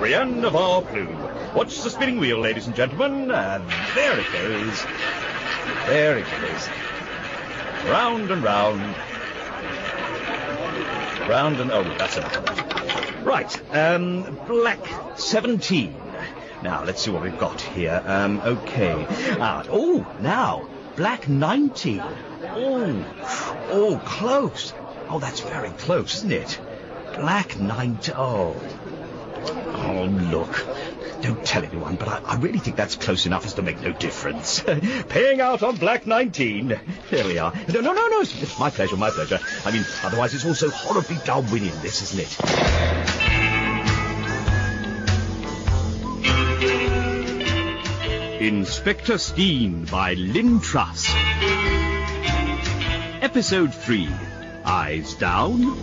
Rien ne va plus. Watch the spinning wheel, ladies and gentlemen. And there it goes. There it goes. Round and round. Round and... Oh, that's enough. Right. Um, black 17. Now, let's see what we've got here. Um, okay. Ah, oh, now, black 19. Oh, oh, close. Oh, that's very close, isn't it? Black 19. Oh. Oh, look. Don't tell anyone, but I, I really think that's close enough as to make no difference. Paying out on Black 19. There we are. No, no, no, no. It's my pleasure, my pleasure. I mean, otherwise it's all so horribly Darwinian, this, isn't it? Inspector Steine by Lynne Truss. Episode 3. Eyes down.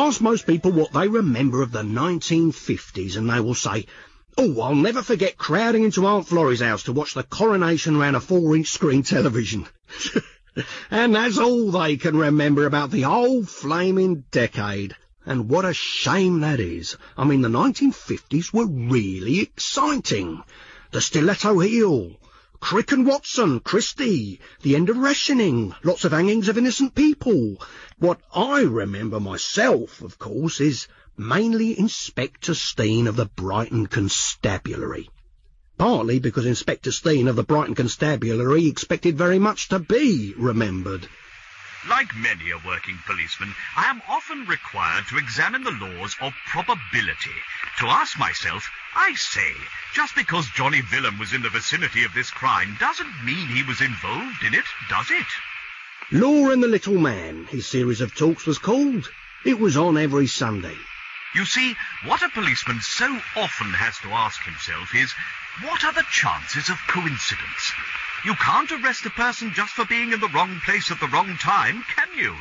Ask most people what they remember of the 1950s and they will say, Oh, I'll never forget crowding into Aunt Florrie's house to watch the coronation round a four-inch screen television. and that's all they can remember about the whole flaming decade. And what a shame that is. I mean, the 1950s were really exciting. The stiletto heel, Crick and Watson, Christie, the end of rationing, lots of hangings of innocent people. What I remember myself, of course, is mainly Inspector Steine of the Brighton Constabulary. Partly because Inspector Steine of the Brighton Constabulary expected very much to be remembered. Like many a working policeman, I am often required to examine the laws of probability. To ask myself, I say, just because Johnny Villam was in the vicinity of this crime doesn't mean he was involved in it, does it? Law and the Little Man, his series of talks was called. It was on every Sunday. You see, what a policeman so often has to ask himself is, what are the chances of coincidence? You can't arrest a person just for being in the wrong place at the wrong time, can you?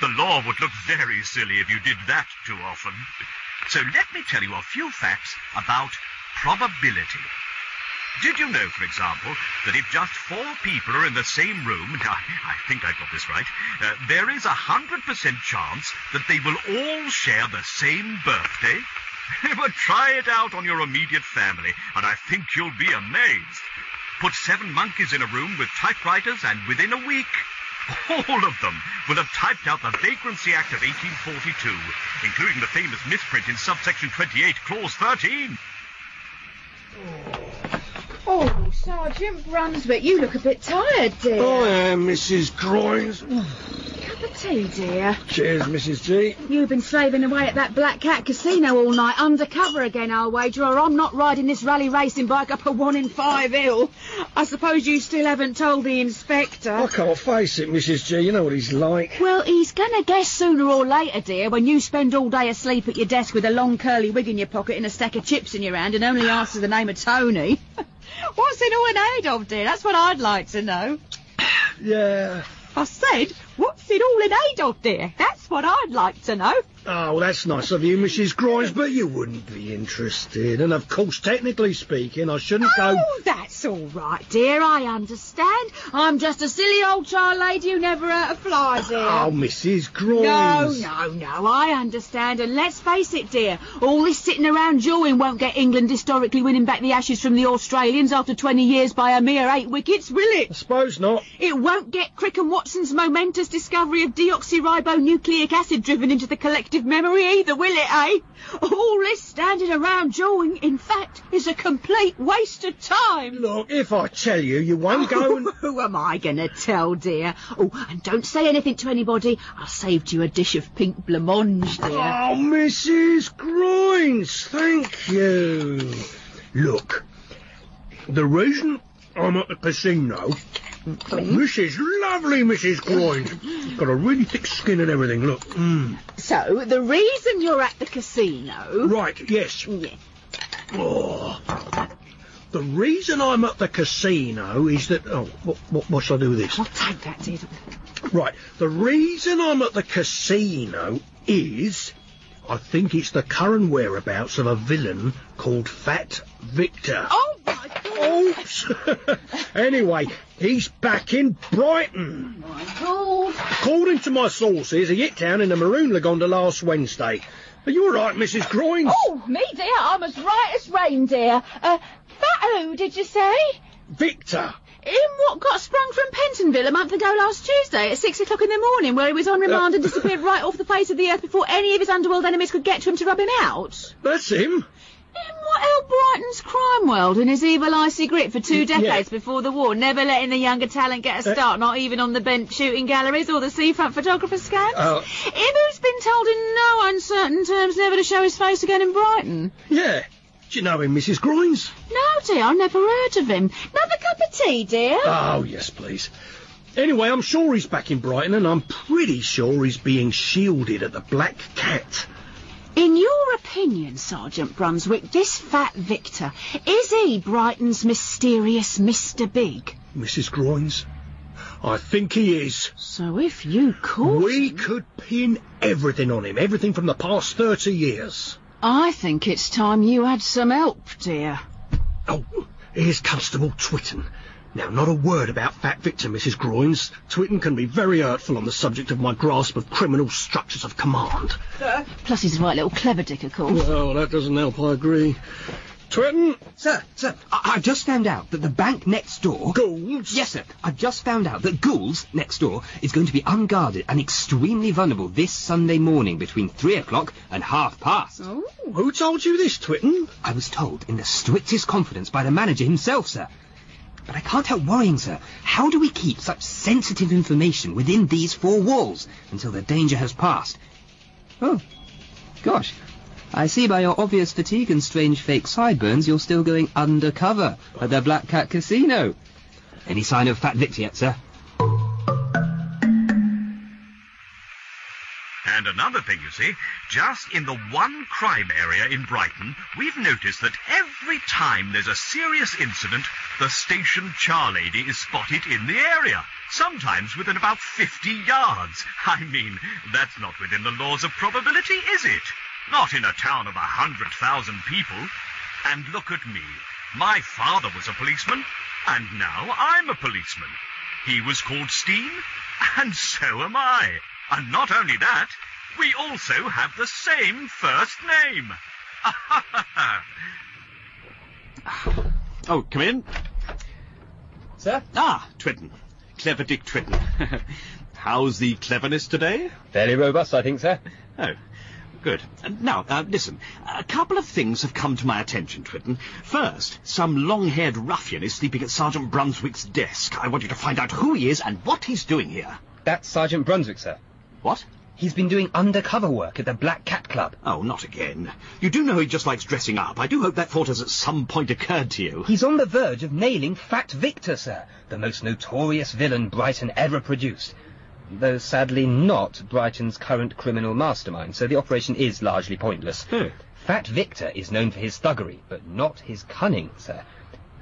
The law would look very silly if you did that too often. So let me tell you a few facts about probability. Did you know, for example, that if just four people are in the same room, now, I think I got this right, uh, there is a hundred percent chance that they will all share the same birthday? but try it out on your immediate family, and I think you'll be amazed. Put seven monkeys in a room with typewriters, and within a week, all of them will have typed out the Vagrancy Act of 1842, including the famous misprint in subsection 28, clause 13. Oh, Sergeant Brunswick, you look a bit tired, dear. I am Mrs. Groynes. Cup of tea, dear. Cheers, Mrs. G. You've been slaving away at that Black Cat Casino all night, undercover again, I'll wager, or I'm not riding this rally racing bike up a one in five hill. I suppose you still haven't told the inspector. I can't face it, Mrs. G. You know what he's like. Well, he's gonna guess sooner or later, dear, when you spend all day asleep at your desk with a long curly wig in your pocket and a stack of chips in your hand and only answer the name of Tony. What's it all in aid of, dear? That's what I'd like to know. Yeah. I said, what's it all in aid of, dear? That's what I'd like to know. Oh, well, that's nice of you, Mrs. Grimes, but you wouldn't be interested. And of course, technically speaking, I shouldn't go. Oh, that's all right, dear. I understand. I'm just a silly old child lady who never hurt a fly, dear. Oh, Mrs. Grimes. no, no, no. I understand. And let's face it, dear, all this sitting around jawing won't get England historically winning back the ashes from the Australians after 20 years by a mere eight wickets, will it? I suppose not. It won't get Crick and Watson's momentous discovery of deoxyribonucleic acid driven into the collective memory either, will it, eh? All this standing around jawing, in fact, is a complete waste of time. Look, if I tell you, you won't go and... Who am I going to tell, dear? Oh, and don't say anything to anybody. I saved you a dish of pink blancmange, dear. Oh, Mrs. Grimes, thank you. Look, the reason I'm at the casino... Mrs. Is lovely Mrs. Grimes. Got a really thick skin and everything, look. Mm. So, the reason you're at the casino... Right, yes. Yeah. Oh. The reason I'm at the casino is that... Oh, what, what, what shall I do with this? I'll take that, dear. Right, the reason I'm at the casino is... I think it's the current whereabouts of a villain called Fat Victor. Oh, my God. Oops. anyway, He's back in Brighton. Lord. According to my sources, he hit town in a maroon Lagonda last Wednesday. Are you all right, Mrs. Groynes? Oh, me dear, I'm as right as reindeer. Uh, fat who, did you say? Victor. Him what got sprung from Pentonville a month ago last Tuesday at six o'clock in the morning, where he was on remand and disappeared right off the face of the earth before any of his underworld enemies could get to him to rub him out. That's him. Held Brighton's crime world and his evil icy grip for two Yeah. decades before the war, never letting the younger talent get a Uh, start, not even on the bench shooting galleries or the seafront photographer scans. Uh, Him who's been told in no uncertain terms never to show his face again in Brighton. Yeah. Do you know him, Mrs. Groynes? No, dear, I never heard of him. Another cup of tea, dear? Oh, yes, please. Anyway, I'm sure he's back in Brighton, and I'm pretty sure he's being shielded at the Black Cat. In your opinion, Sergeant Brunswick, this fat Victor, is he Brighton's mysterious Mr. Big? Mrs. Groynes? I think he is. So if you could... We could pin everything on him, everything from the past 30 years. I think it's time you had some help, dear. Oh, here's Constable Twitten. Now, not a word about Fat Victor, Mrs. Groynes. Twitten can be very hurtful on the subject of my grasp of criminal structures of command. Sir? Plus he's a right little clever dick, of course. Well, that doesn't help, I agree. Twitten, Sir, sir, I- I've just found out that the bank next door... Goulds. Yes, sir. I've just found out that Gould's next door is going to be unguarded and extremely vulnerable this Sunday morning between three o'clock and half past. Oh, who told you this, Twitten? I was told in the strictest confidence by the manager himself, sir. But I can't help worrying, sir. How do we keep such sensitive information within these four walls until the danger has passed? Oh, gosh. I see by your obvious fatigue and strange fake sideburns you're still going undercover at the Black Cat Casino. Any sign of Fat Victor yet, sir? And another thing, you see, just in the one crime area in Brighton, we've noticed that every time there's a serious incident, the station charlady is spotted in the area. Sometimes within about 50 yards. I mean, that's not within the laws of probability, is it? Not in a town of a hundred thousand people. And look at me. My father was a policeman, and now I'm a policeman. He was called Steine, and so am I. And not only that, we also have the same first name. Oh, come in. Sir? Ah, Twitten. Clever Dick Twitten. How's the cleverness today? Fairly robust, I think, sir. Oh, good. Uh, now, uh, listen. A couple of things have come to my attention, Twitten. First, some long-haired ruffian is sleeping at Sergeant Brunswick's desk. I want you to find out who he is and what he's doing here. That's Sergeant Brunswick, sir. What? He's been doing undercover work at the Black Cat Club. Oh, not again. You do know he just likes dressing up. I do hope that thought has at some point occurred to you. He's on the verge of nailing Fat Victor, sir, the most notorious villain Brighton ever produced. Though sadly not Brighton's current criminal mastermind, so the operation is largely pointless. Fat Victor is known for his thuggery, but not his cunning, sir.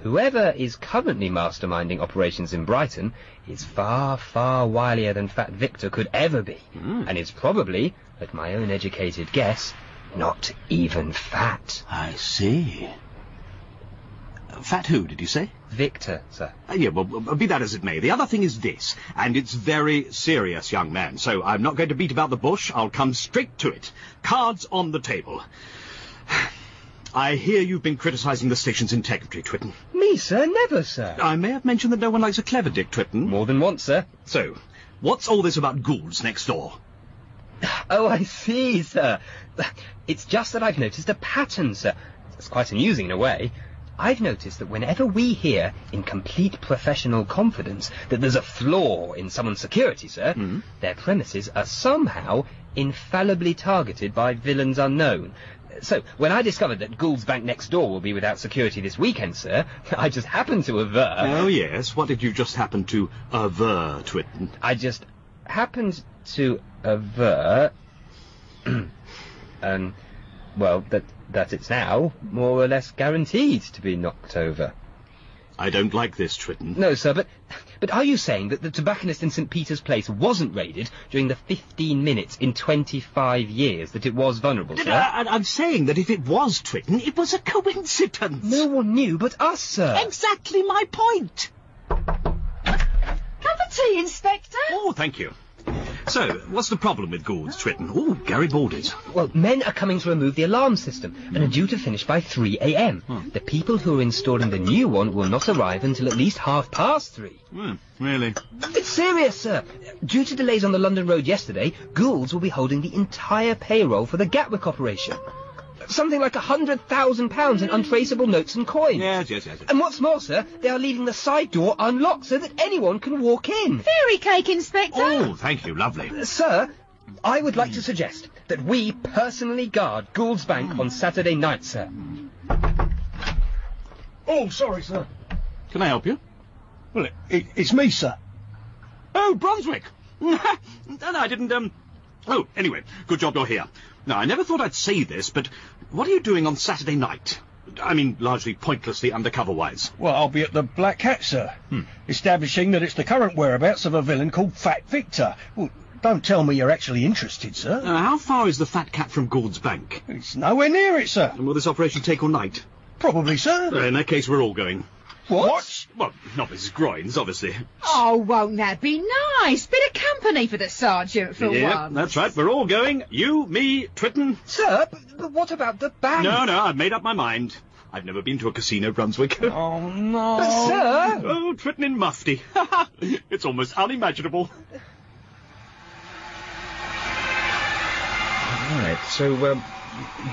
Whoever is currently masterminding operations in Brighton is far, far wilier than Fat Victor could ever be, and is probably, at my own educated guess, not even fat. I see. Fat who, did you say? Victor, sir. Uh, yeah, well, well, be that as it may, the other thing is this, and it's very serious, young man, so I'm not going to beat about the bush, I'll come straight to it. Cards on the table. I hear you've been criticising the station's integrity, Twitten. Me, sir? Never, sir. I may have mentioned that no one likes a clever dick, Twitten. More than once, sir. So, what's all this about Goulds next door? Oh, I see, sir. It's just that I've noticed a pattern, sir. It's quite amusing in a way. I've noticed that whenever we hear, in complete professional confidence, that there's a flaw in someone's security, sir, hmm? their premises are somehow infallibly targeted by villains unknown. So, when I discovered that Gould's Bank next door will be without security this weekend, sir, I just happened to aver... oh, yes, what did you just happen to aver, Twitten? I just happened to aver, um, well, that that it's now more or less guaranteed to be knocked over. I don't like this, Twitten. No, sir, but but are you saying that the tobacconist in St Peter's Place wasn't raided during the 15 minutes in 25 years that it was vulnerable, sir? I, I'm saying that if it was Twitten, it was a coincidence. No one knew but us, sir. Exactly my point. Cup of tea, Inspector. Oh, thank you. So, what's the problem with Gould's, Twitten? Oh, Garibaldi's. Well, men are coming to remove the alarm system and are due to finish by 3 a.m. The people who are installing the new one will not arrive until at least half past three. Hmm, really? It's serious, sir. Due to delays on the London road yesterday, Gould's will be holding the entire payroll for the Gatwick operation. Something like a hundred thousand pounds in untraceable notes and coins. Yes, yes, yes. And what's more, sir, they are leaving the side door unlocked so that anyone can walk in. Fairy cake, Inspector. Oh, thank you, lovely. Sir, I would like to suggest that we personally guard Gould's Bank on Saturday night, sir. Oh, sorry, sir. Can I help you? Well, it, it, it's me, sir. Oh, Brunswick. no, no, I didn't, um... Oh, anyway, good job you're here. Now, I never thought I'd say this, but what are you doing on Saturday night? I mean, largely pointlessly undercover-wise. Well, I'll be at the Black Cat, sir. Establishing that it's the current whereabouts of a villain called Fat Victor. Well, don't tell me you're actually interested, sir. Uh, how far is the Fat Cat from Gould's Bank? It's nowhere near it, sir. And will this operation take all night? Probably, sir. Uh, in that case, we're all going. What? Well, not Mrs. Groynes, obviously. Oh, won't that be nice? Bit of company for the sergeant for yeah, once. that's right. We're all going. You, me, Twitten. Sir, but, but what about the bank? No, no, I've made up my mind. I've never been to a casino, Brunswick. Oh, no. But, sir... Oh, Twitten in mufti. it's almost unimaginable. All right, so, um,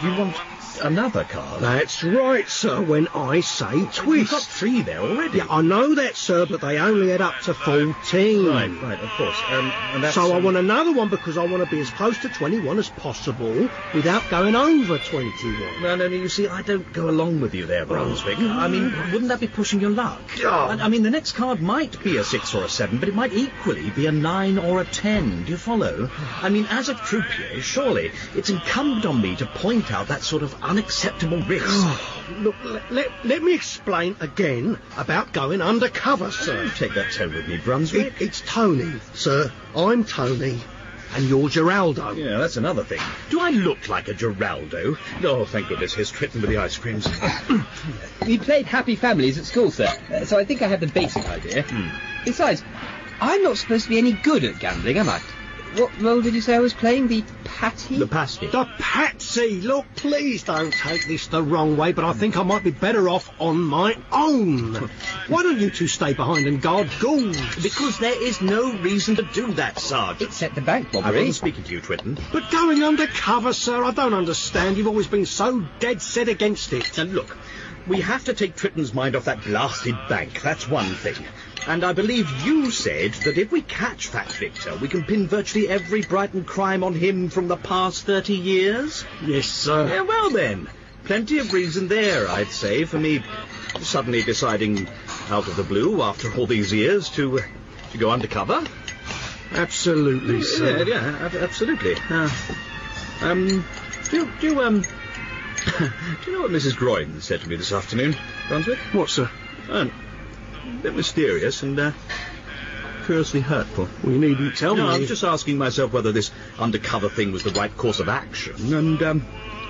you want another card? That's right, sir, when I say twist. You've got three there already. Yeah, I know that, sir, but they only add up to 14. Right, right, of course. Um, So I um, want another one because I want to be as close to 21 as possible without going over 21. No, no, no, you see, I don't go along with you there, Brunswick. I mean, wouldn't that be pushing your luck? Oh. I, I mean, the next card might be a six or a seven, but it might equally be a nine or a ten. Do you follow? I mean, as a croupier, surely it's incumbent on me to point out that sort of unacceptable risk. Look, let, let, let me explain again about going undercover, sir. Don't take that tone with me, It, Brunswick. it's Tony, sir. I'm Tony, and you're Geraldo. Yeah, that's another thing. Do I look like a Geraldo? Oh, thank goodness, here's Twitten with the ice creams. We played Happy Families at school, sir, uh, so I think I have the basic idea. Besides, I'm not supposed to be any good at gambling, am I? What role did you say I was playing? The patty? the pasty. The Patsy! Look, please don't take this the wrong way, but I think I might be better off on my own. Why don't you two stay behind and guard Gould? Because there is no reason to do that, Sergeant. It's at the bank robbery. I robbery. wasn't speaking to you, Twitten. But going undercover, sir, I don't understand. You've always been so dead set against it. And look, we have to take Twitten's mind off that blasted bank. That's one thing. And I believe you said that if we catch Fat Victor, we can pin virtually every Brighton crime on him from the past 30 years. Yes, sir. Yeah, well then. Plenty of reason there, I'd say, for me suddenly deciding out of the blue after all these years to, uh, to go undercover. Absolutely, sir. yeah, ab- absolutely. Uh, um, do, you- do um, do you know what Mrs. Groyne said to me this afternoon, Brunswick? What, sir? Um, a bit mysterious and, uh, curiously hurtful. We needn't tell No, me. I was just asking myself whether this undercover thing was the right course of action, and, um,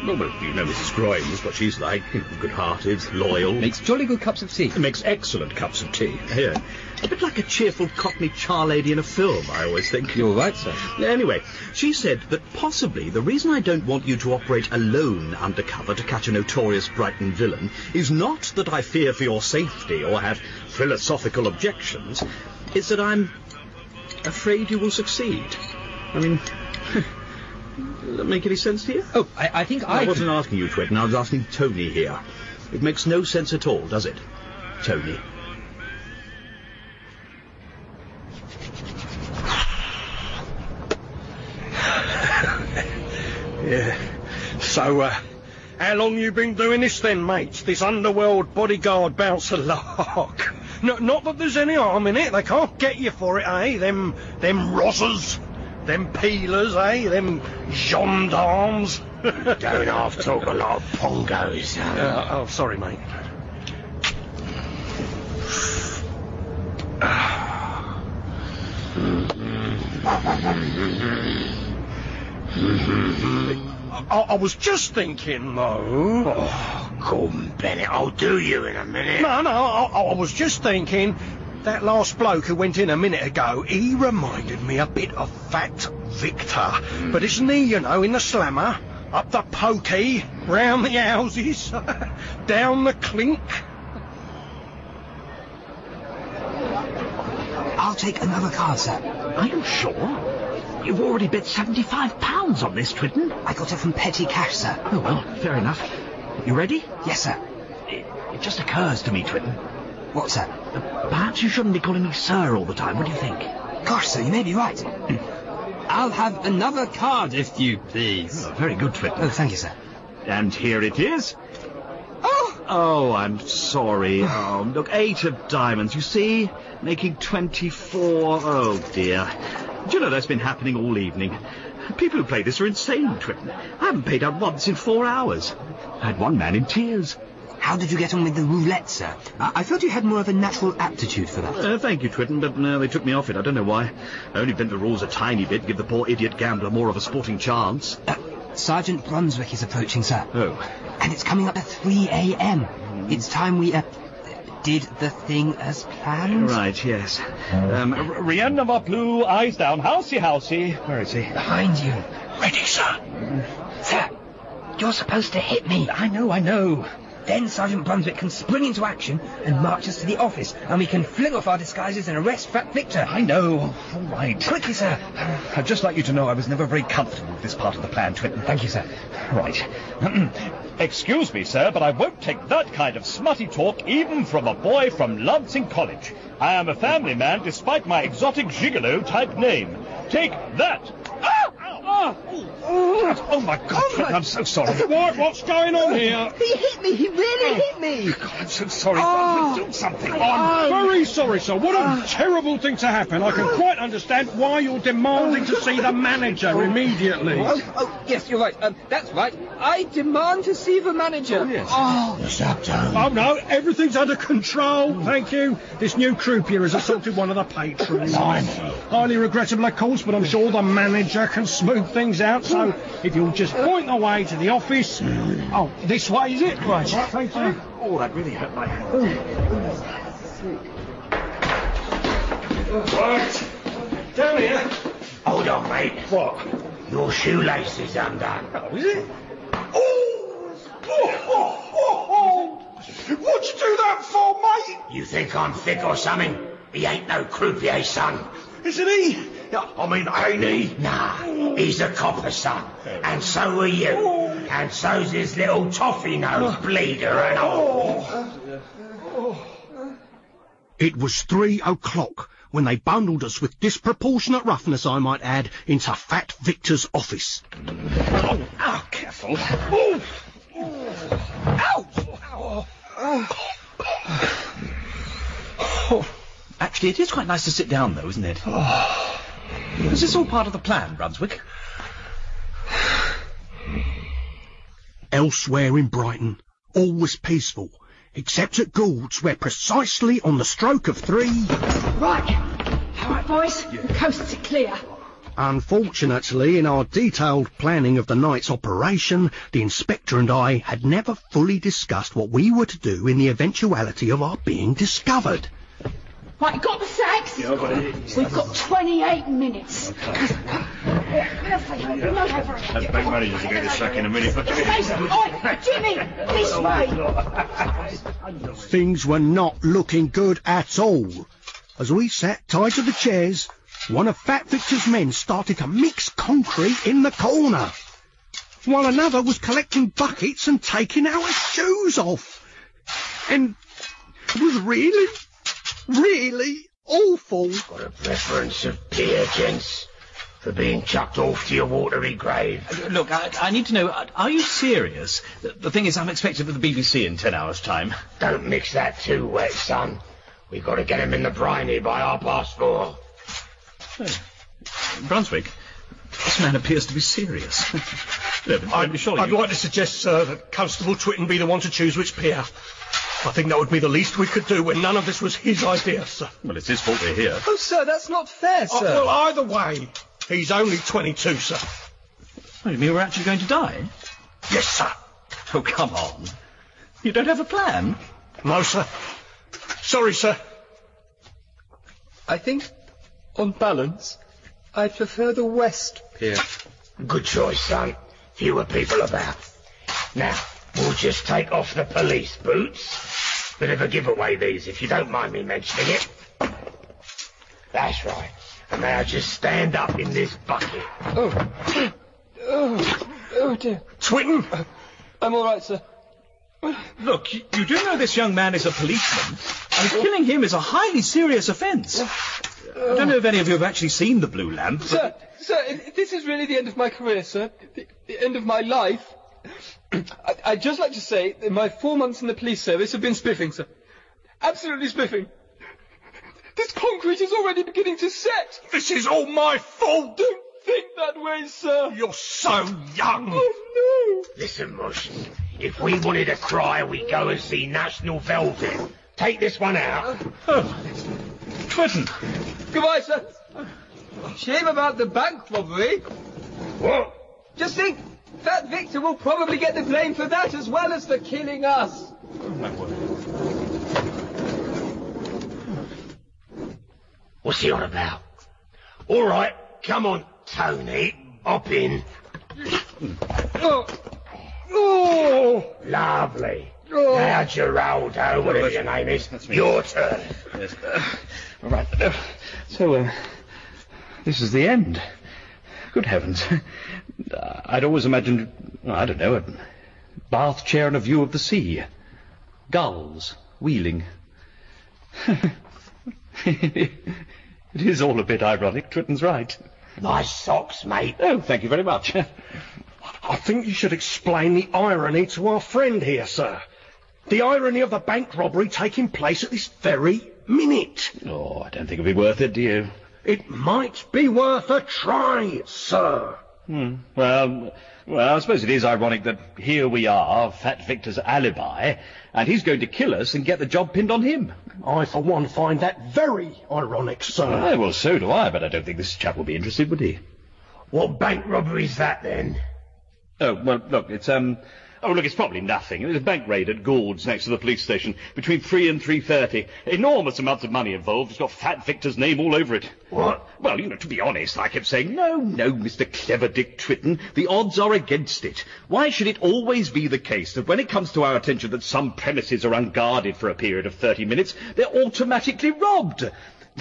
well, well you know Mrs. Groyne's what she's like, good-hearted, loyal. Makes jolly good cups of tea. Makes excellent cups of tea. Yeah. A bit like a cheerful Cockney char lady in a film, I always think. You're right, sir. Anyway, she said that possibly the reason I don't want you to operate alone undercover to catch a notorious Brighton villain is not that I fear for your safety or have philosophical objections. It's that I'm afraid you will succeed. I mean, does that make any sense to you? Oh, I, I think I I... wasn't asking you, Twitten. I was asking Tony here. It makes no sense at all, does it? Tony. Yeah. So, uh, how long you been doing this then, mates? This underworld bodyguard bouncer lark? No, not that there's any harm in it. They can't get you for it, eh? Them, them rozzers, them peelers, eh? Them gendarmes. Don't half talk a lot of pongos. Uh, oh, sorry, mate. I, I was just thinking, though. Oh, come, Bennett, I'll do you in a minute. No, no, I, I was just thinking. That last bloke who went in a minute ago, he reminded me a bit of Fat Victor. Hmm. But isn't he, you know, in the slammer? Up the pokey, round the houses, down the clink. I'll take another card, sir. Are you sure? You've already bet £75 on this, Twitten. I got it from petty cash, sir. Oh, well, fair enough. You ready? Yes, sir. It, it just occurs to me, Twitten. What, sir? Perhaps you shouldn't be calling me sir all the time. What do you think? Gosh, sir, you may be right. I'll have another card, if you please. Oh, very good, Twitten. Oh, thank you, sir. And here it is. Oh! Oh, I'm sorry. Oh, look, eight of diamonds, you see? Making 24. Oh, dear. Do you know that's been happening all evening? People who play this are insane, Twitten. I haven't paid out once in four hours. I had one man in tears. How did you get on with the roulette, sir? I, I thought you had more of a natural aptitude for that. Uh, thank you, Twitten, but uh, they took me off it. I don't know why. I only bent the rules a tiny bit, give the poor idiot gambler more of a sporting chance. Uh, Sergeant Brunswick is approaching, sir. Oh. And it's coming up at 3 a.m. It's time we, uh, did the thing as planned. Right, yes. Um, R- Rien of our blue, eyes down, housey, housey. Where is he? Behind you. Ready, sir. Sir, you're supposed to hit me. I know, I know. Then Sergeant Brunswick can spring into action and march us to the office, and we can fling off our disguises and arrest Fat Victor. I know. All right. Quickly, sir. I'd just like you to know I was never very comfortable with this part of the plan, Twitten. Thank you, sir. Right. Excuse me, sir, but I won't take that kind of smutty talk even from a boy from Lancing College. I am a family man despite my exotic gigolo type name. Take that! Ah! Oh, oh my God, Twitten, I'm so sorry. What? What's going on here? He hit me. He really hit me. God, I'm so sorry. Oh. Do something. I'm very sorry, sir. What a terrible thing to happen. I can quite understand why you're demanding to see the manager immediately. Oh, oh, yes, you're right. Um, that's right. I demand to see the manager. Oh, yes. Oh, Oh no, everything's under control. Thank you. This new croupier has assaulted one of the patrons. Highly regrettable, of course, but I'm sure the manager can smooth things out. So if you'll just point the way to the office. Oh, this way is it? Right. Thank you. Oh, that really hurt my hand. Right. Down here. Hold on, mate. What? Your shoelace is undone. Oh, is it? Oh! Oh, oh, oh, oh. What'd you do that for, mate? You think I'm thick or something? He ain't no croupier, son. Isn't he? Yeah, I mean, ain't he? Nah, he's a copper, son. And so are you. And so's his little toffee nose oh. bleeder and all. Oh. It was three o'clock when they bundled us with disproportionate roughness, I might add, into Fat Victor's office. Oh, oh careful. Oh. Ow! Oh. Actually, it is quite nice to sit down, though, isn't it? Oh. Is this all part of the plan, Brunswick? Elsewhere in Brighton, all was peaceful, except at Gould's, where precisely on the stroke of three, Right. All right, boys. The coasts are clear. unfortunately, in our detailed planning of the night's operation, the inspector and I had never fully discussed what we were to do in the eventuality of our being discovered. Right, got the sacks? We've got 28 minutes. That bank manager's going to sack in a minute. Oi, Jimmy, this way. Things were not looking good at all. As we sat tied to the chairs, one of Fat Victor's men started to mix concrete in the corner, while another was collecting buckets and taking our shoes off. And it was really, really awful. Got a preference of beer, gents, for being chucked off to your watery grave. Look, I, I need to know, uh, are you serious? The, the thing is, I'm expected for the BBC in ten hours' time. Don't mix that too wet, son. We've got to get him in the briny by half past four. Brunswick, this man appears to be serious. no, but I'm sure I'd you... like to suggest, sir, that Constable Twitten be the one to choose which pier. I think that would be the least we could do when none of this was his idea, sir. Well, it's his fault we're here. Oh, sir, that's not fair, Oh, sir. well, either way, he's only 22, sir. Oh, you mean we're actually going to die? Yes, sir. Oh, come on. You don't have a plan? No, sir. Sorry, sir. I think, on balance, I prefer the West Pier. Good choice, son. Fewer people about. Now, we'll just take off the police boots. Bit of a giveaway, these, if you don't mind me mentioning it. That's right. And now just stand up in this bucket. Oh. Oh, oh dear. Twitten! Uh, I'm all right, sir. Look, you, you do know this young man is a policeman, and killing him is a highly serious offence. Oh. I don't know if any of you have actually seen the Blue Lamp. but- Sir, sir, this is really the end of my career, sir. The, the end of my life. I, I'd just like to say that my four months in the police service have been spiffing, sir. Absolutely spiffing. This concrete is already beginning to set. This is all my fault! Don't think that way, sir. You're so young! Oh, no. Listen, Mush. If we wanted a cry, we'd go and see National Velvet. Take this one out. Oh. Twitten, no. Goodbye, sir. Shame about the bank robbery. What? Just think, that Victor will probably get the blame for that as well as for killing us. What's he on about? All right, come on, Tony. Hop in. Oh, oh. Lovely. Now, Geraldo, whatever your name is, your turn. Yes. Uh, all right. Uh, so, uh, this is the end. Good heavens. Uh, I'd always imagined, I don't know, a bath chair and a view of the sea. Gulls wheeling. it is all a bit ironic. Twitten's right. Nice socks, mate. Oh, thank you very much. I think you should explain the irony to our friend here, sir. The irony of the bank robbery taking place at this very minute. Oh, I don't think it'd be worth it, do you? It might be worth a try, sir. Hmm. Well, well, I suppose it is ironic that here we are, Fat Victor's alibi, and he's going to kill us and get the job pinned on him. I, for one, find that very ironic, sir. Eh, well, so do I, but I don't think this chap will be interested, would he? What bank robbery's that then? Oh, well, look, it's, um... Oh, look, it's probably nothing. It was a bank raid at Gould's next to the police station between 3 and 3.30. Enormous amounts of money involved. It's got Fat Victor's name all over it. What? Well, you know, to be honest, I kept saying, no, no, Mr. Clever Dick Twitten, the odds are against it. Why should it always be the case that when it comes to our attention that some premises are unguarded for a period of 30 minutes, they're automatically robbed?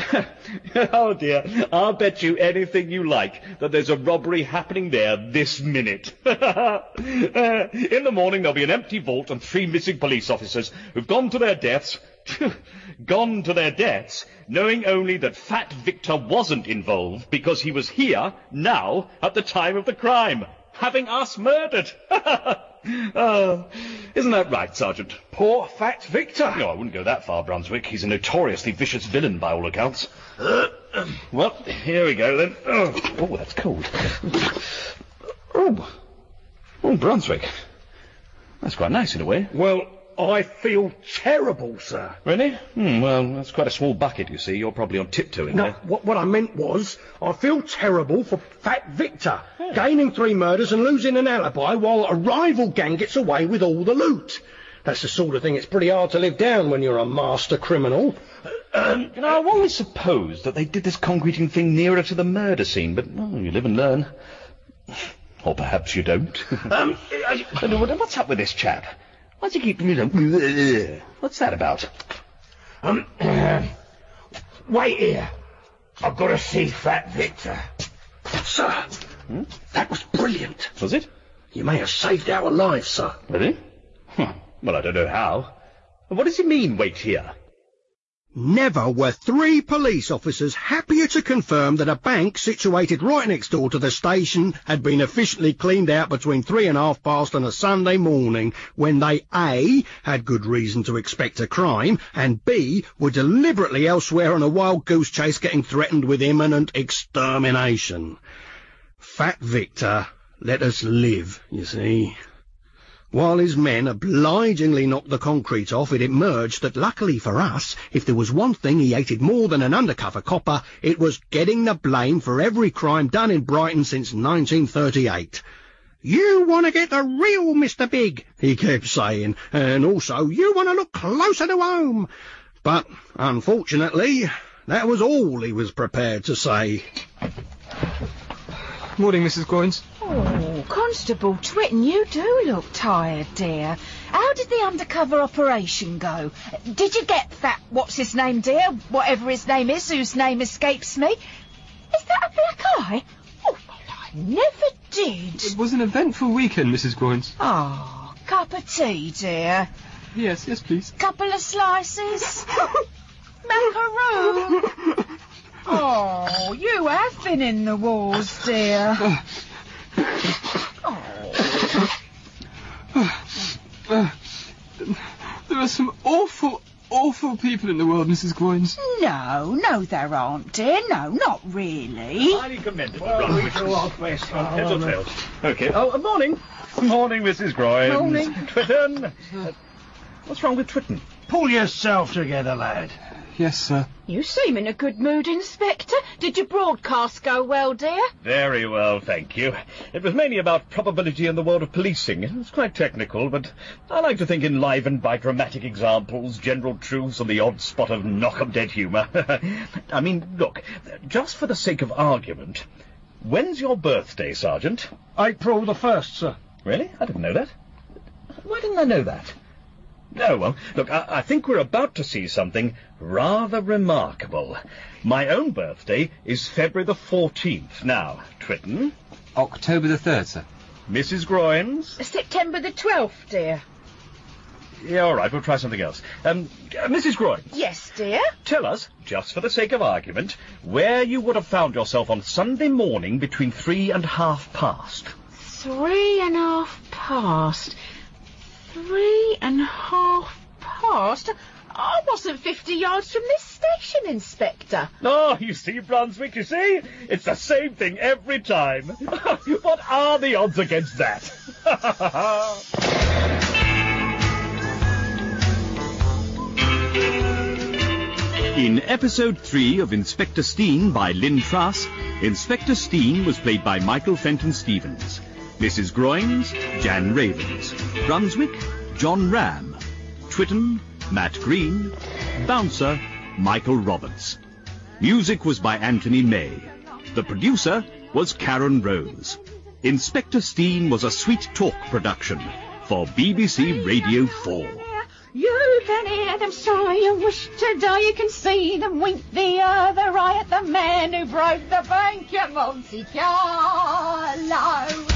oh dear, I'll bet you anything you like that there's a robbery happening there this minute. In the morning there'll be an empty vault and three missing police officers who've gone to their deaths, gone to their deaths, knowing only that Fat Victor wasn't involved because he was here, now, at the time of the crime, having us murdered. Oh, isn't that right, Sergeant? Poor fat Victor. No, I wouldn't go that far, Brunswick. He's a notoriously vicious villain by all accounts. well, here we go then. Oh, oh that's cold. Oh, oh, Brunswick. That's quite nice in a way. Well, I feel terrible, sir. Really? Hmm, well, that's quite a small bucket, you see. You're probably on tiptoeing No, there. what, what I meant was, I feel terrible for Fat Victor, gaining three murders and losing an alibi while a rival gang gets away with all the loot. That's the sort of thing it's pretty hard to live down when you're a master criminal. Um, you know, I've always supposed that they did this concreting thing nearer to the murder scene, but well, you live and learn. Or perhaps you don't. Um, Uh, What's up with this chap? Why's he keep, you know, what's that about? um, wait here. I've got to see Fat Victor. Sir, that was brilliant. Was it? You may have saved our lives, sir. Really? Huh. Well, I don't know how. What does he mean, wait here? Never were three police officers happier to confirm that a bank situated right next door to the station had been efficiently cleaned out between three and half past on a Sunday morning when they A. had good reason to expect a crime and B. were deliberately elsewhere on a wild goose chase getting threatened with imminent extermination. Fat Victor let us live, you see. While his men obligingly knocked the concrete off, it emerged that luckily for us, if there was one thing he hated more than an undercover copper, it was getting the blame for every crime done in Brighton since 1938. You want to get the real Mr. Big, he kept saying, and also you want to look closer to home. But, unfortunately, That was all he was prepared to say. Good morning, Mrs. Groynes. Oh, Constable Twitten, you do look tired, dear. How did the undercover operation go? Did you get that, what's his name, dear? Whatever his name is, whose name escapes me. Is that a black eye? Oh, well, I never did. It was an eventful weekend, Mrs. Groynes. Oh, ah, cup of tea, dear. Yes, yes, please. Couple of slices. Macaroon. Oh, you have been in the wars, dear. There are some awful, awful people in the world, Mrs. Groynes. No, no, there aren't, dear. No, not really. Highly commendable, Brunswick. Heads or tails? Okay. Oh, uh, morning. Morning, Mrs. Groynes. Morning. Twitten. Uh, what's wrong with Twitten? Pull yourself together, lad. Yes, sir. You seem in a good mood, Inspector. Did your broadcast go well, dear? Very well, thank you. It was mainly about probability in the world of policing. It was quite technical, but I like to think enlivened by dramatic examples, general truths, and the odd spot of knock-em-dead humour. I mean, look, just for the sake of argument, when's your birthday, Sergeant? April the 1st, sir. Really? I didn't know that. Why didn't I know that? Oh, well, look, I, I think we're about to see something rather remarkable. My own birthday is February the 14th. Now, Twitten, October the 3rd, sir. Mrs. Groynes. September the 12th, dear. Yeah, all right, we'll try something else. Um, uh, Mrs. Groynes, Yes, dear. tell us, just for the sake of argument, where you would have found yourself on Sunday morning between three and half past. Three and a half past. Three and a half past? I wasn't 50 yards from this station, Inspector. Oh, you see, Brunswick, you see? It's the same thing every time. what are the odds against that? In episode 3 of Inspector Steine by Lynne Truss, Inspector Steine was played by Michael Fenton Stevens. Mrs. Groynes, Jan Ravens. Brunswick, John Ram. Twitten, Matt Green. Bouncer, Michael Roberts. Music was by Anthony May. The producer was Karen Rose. Inspector Steine was a sweet talk production for BBC Radio 4. You can hear them sigh and wish to die. You can see them wink the other eye at the man who broke the bank at Monte Carlo.